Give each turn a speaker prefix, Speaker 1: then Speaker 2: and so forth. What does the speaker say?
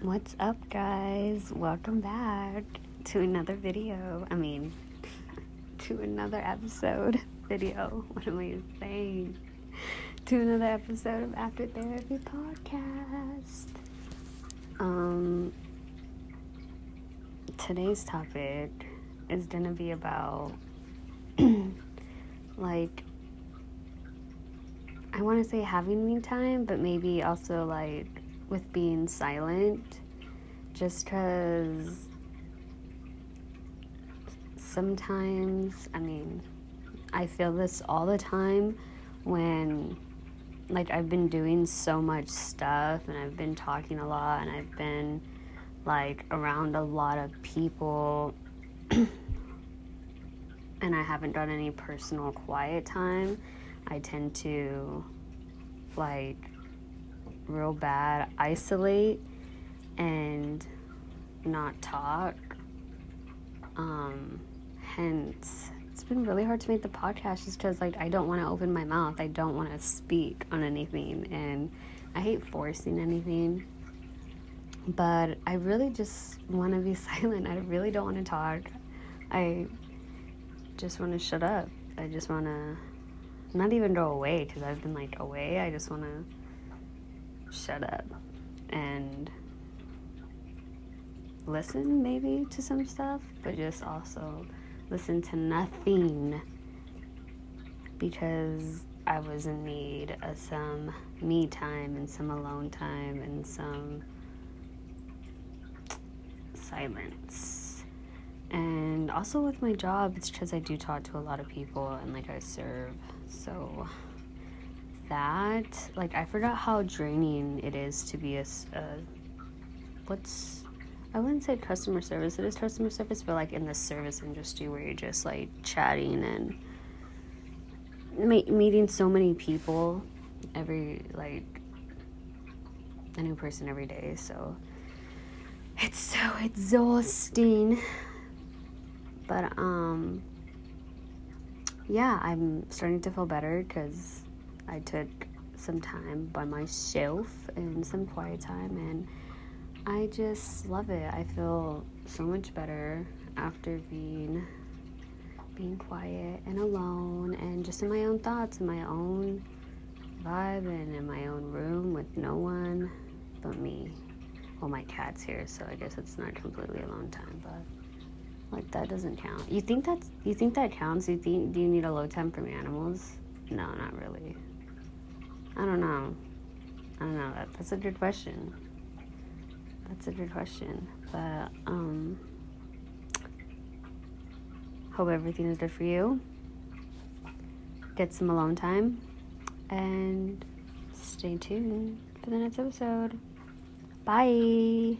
Speaker 1: What's up, guys? Welcome back to another video. I mean, to another episode. Video. What am I saying? To another episode of After Therapy Podcast. Um, today's topic is gonna be about like I want to say having me time, but maybe also like with being silent just because sometimes i mean i feel this all the time when like i've been doing so much stuff and i've been talking a lot and i've been like around a lot of people and i haven't done any personal quiet time i tend to like real bad isolate and not talk. Um, hence, it's been really hard to make the podcast just because, like, I don't want to open my mouth. I don't want to speak on anything, and I hate forcing anything. But I really just want to be silent. I really don't want to talk. I just want to shut up. I just want to not even go away because I've been like away. I just want to shut up and listen maybe to some stuff, but just also listen to nothing because I was in need of some me time and some alone time and some silence. And also with my job, it's because I do talk to a lot of people and like I serve. So that, like, I forgot how draining it is to be a, a what's I wouldn't say customer service. It is customer service, but like in the service industry where you're just like chatting and meeting so many people every like a new person every day. So it's so exhausting. But um yeah, I'm starting to feel better cuz I took some time by myself and some quiet time, and I just love it. I feel so much better after being being quiet and alone and just in my own thoughts, in my own vibe, and in my own room with no one but me. Well, my cat's here, so I guess it's not completely alone time, but like that doesn't count. You think that's you think that counts? You think do you need a low time from animals? No, not really. I don't know. I don't know. That's a good question. That's a good question. But, um, hope everything is good for you. Get some alone time. And stay tuned for the next episode. Bye.